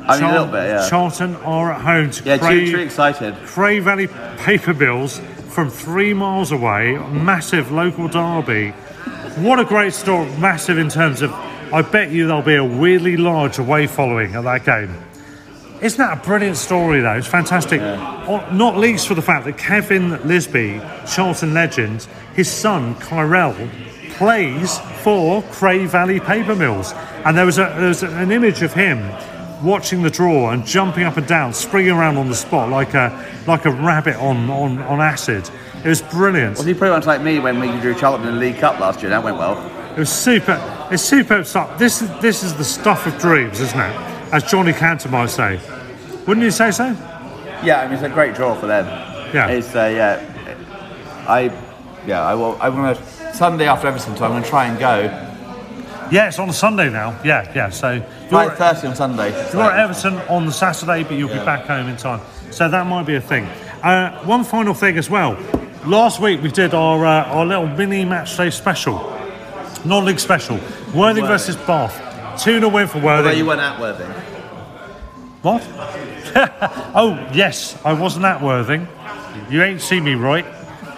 I mean, a little bit, yeah. Charlton are at home to Yeah, Cray, too, too excited. Cray Valley Paper Mills from three miles away. Massive local derby. What a great story. Massive in terms of, I bet you there'll be a weirdly large away following at that game. Isn't that a brilliant story, though? It's fantastic. Oh, Not least for the fact that Kevin Lisbie, Charlton legend, his son Kyrell, plays for Cray Valley Paper Mills. And there was, a, there was an image of him watching the draw and jumping up and down, springing around on the spot like a like a rabbit on, on, on acid. It was brilliant. Was he pretty much like me when we drew Charlton in the League Cup last year? That went well. It was super. It's superb stuff. This is this is the stuff of dreams, isn't it? As Johnny Cantor might say. Wouldn't you say so? Yeah, I mean it's a great draw for them. Yeah. It's uh, yeah. I yeah I will. I'm gonna Sunday after Everton, so I'm gonna try and go. Yeah, it's on a Sunday now. Yeah, yeah. So Five thirty on Sunday. You're at Everton on the Saturday, but you'll be back home in time. So that might be a thing. Uh, one final thing as well. Last week we did our uh, our little mini match day special, non-league special. Worthing Worthing. versus Bath. Two 0 win for Although Worthing. you weren't at Worthing. What? oh yes, I wasn't at Worthing. You ain't seen me right.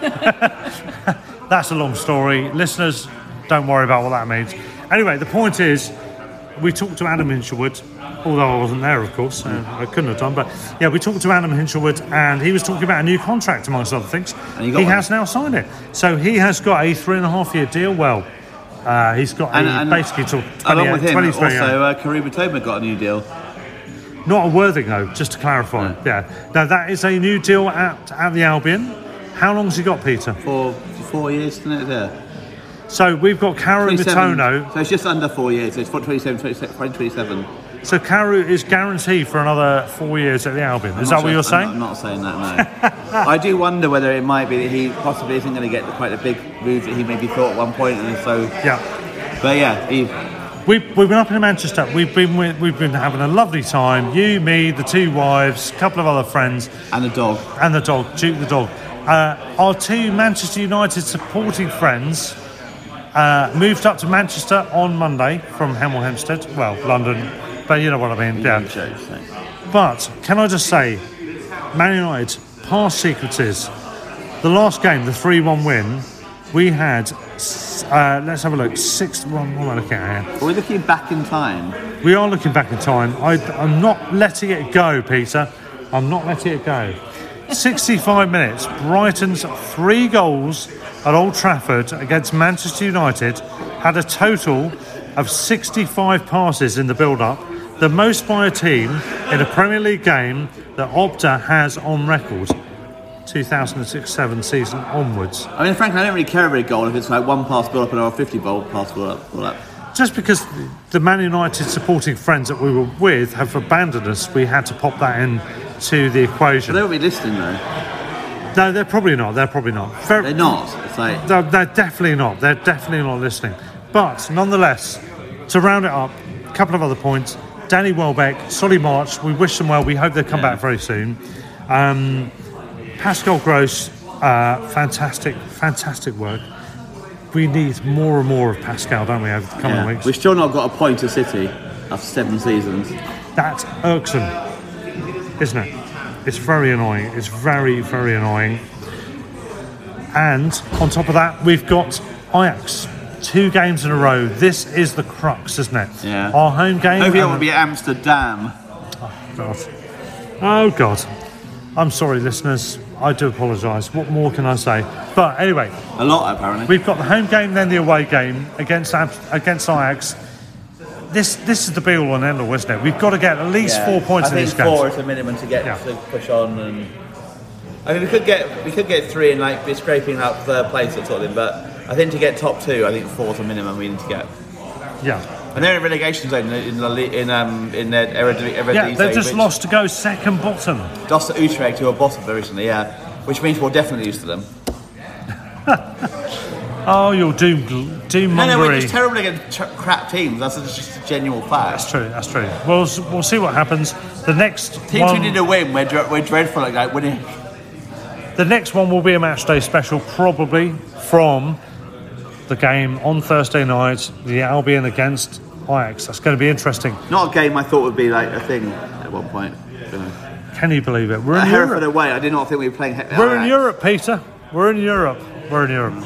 That's a long story. Listeners, don't worry about what that means. Anyway, the point is, we talked to Adam Hinshelwood, although I wasn't there, of course. Uh, I couldn't have done, but yeah, we talked to Adam Hinshelwood, and he was talking about a new contract, amongst other things. And you got he one. has now signed it, so he has got a three and a half year deal. Well, uh, he's got And, a, and basically till 28, along with him, also uh, Kaoru Mitoma got a new deal. not a Worthing though, just to clarify. Yeah. Now that is a new deal at, at the Albion. How long's he got, Peter? For four years, isn't it? Yeah. So we've got Kaoru 27. Mitoma. So it's just under four years. It's for 27, 27, 27. So Kaoru is guaranteed for another four years at the Albion. Is that what you're I'm saying? not- I'm not saying that, no. I do wonder whether it might be that he possibly isn't going to get quite a big move that he maybe thought at one point, and so. Yeah. But yeah, he, We've, we've been up in Manchester. We've been with, we've been having a lovely time. You, me, the two wives, a couple of other friends, and the dog, and the dog, Duke the dog. Uh, our two Manchester United supporting friends uh, moved up to Manchester on Monday from Hemel Hempstead. Well, London, but you know what I mean. Yeah. But can I just say, Man United past sequences. The last game, the 3 1 win, we had, uh, let's have a look, 6 1. What am I looking at here? Are we looking back in time? We are looking back in time. I, I'm not letting it go, Peter. I'm not letting it go. 65 minutes. Brighton's three goals at Old Trafford against Manchester United had a total of 65 passes in the build up, the most by a team in a Premier League game that Opta has on record. 2006 7 season onwards. I mean, frankly, I don't really care about a goal if it's like one pass build up and a 50 ball pass build up. Build up. Just because the Man United supporting friends that we were with have abandoned us, we had to pop that in to the equation. They won't be listening though. No, they're probably not. They're probably not. They're not. It's like No, they're definitely not. They're definitely not listening. But nonetheless, to round it up, a couple of other points. Danny Welbeck, Solly March, we wish them well. We hope they come back very soon. Um, Pascal Gross, uh, fantastic, fantastic work. We need more and more of Pascal, don't we, over the coming yeah. weeks? we've still not got a point to City after seven seasons. That's irksome, isn't it? It's very annoying. It's very, very annoying. And on top of that, we've got Ajax. Two games in a row. This is the crux, isn't it? Yeah. Our home game. Hopefully, it will be Amsterdam. Oh God. Oh, God. I'm sorry, listeners. I do apologise. What more can I say? But anyway, A lot, apparently. we've got the home game, then the away game against against Ajax. This this is the be all and end all, isn't it? We've got to get at least Yeah. four points I in these games. four is the minimum to get to push on, and I mean we could get we could get three and like be scraping up third place or something. But I think to get top two, I think four is the minimum we need to get. Yeah. And they're in relegation zone in La in um in their Eredivisie. Yeah, they've just lost to go second bottom. Lost to Utrecht, who are bottom very recently. Yeah, which means we'll definitely lose to them. Oh, you're doom doom No, no, we're just terrible against ch- crap teams. That's just a genuine fact. That's true. That's true. We'll we'll see what happens. The next Teams one, who need a win, we're, dre- we're dreadful at like winning. the next one will be a match day special, probably from the game on Thursday night, the Albion against Ajax. That's going to be interesting. Not a game I thought would be like a thing at one point. Can you believe it? We're in Hereford Europe. away, I did not think we were playing. He- We're in Europe, Peter. We're in Europe. We're in Europe.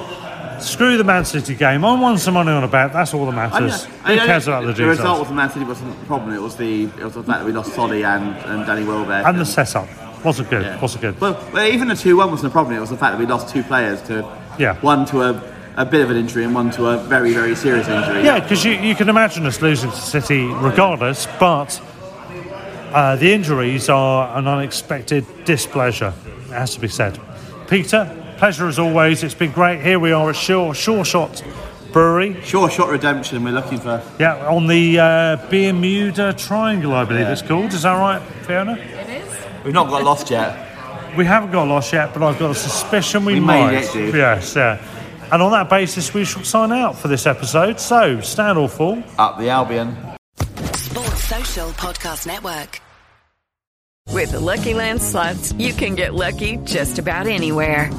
Screw the Man City game. I won some money on a bet. That's all that I matters. Who I know cares about the The result details? was the Man City wasn't the problem. It was the it was the fact that we lost Solly and, and Danny Welbeck. And the setup wasn't good. Yeah. Wasn't good. well, well, even the two one wasn't a problem. It was the fact that we lost two players to Yeah. one to a, a bit of an injury and one to a very very serious injury. Yeah, because you, you can imagine us losing to City regardless, but uh, the injuries are an unexpected displeasure, it has to be said. Peter, pleasure as always. It's been great. Here we are at Sure, sure Shot Brewery. Sure Shot Redemption. We're looking for. Yeah, on the uh, Bermuda Triangle, I believe Yeah. it's called. Is that right, Fiona? It is. We've not got lost yet. We haven't got lost yet, but I've got a suspicion we, We may might. yet do. Yes, yeah. And on that basis, we shall sign out for this episode. So, stand or fall. Up the Albion. Sports Social Podcast Network. With the Lucky Land slots, you can get lucky just about anywhere.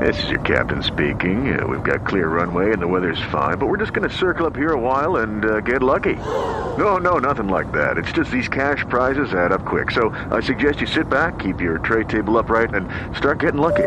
This is your captain speaking. Uh, we've got clear runway and the weather's fine, but we're just going to circle up here a while and uh, get lucky. No, no, nothing like that. It's just these cash prizes add up quick. So I suggest you sit back, keep your tray table upright, and start getting lucky.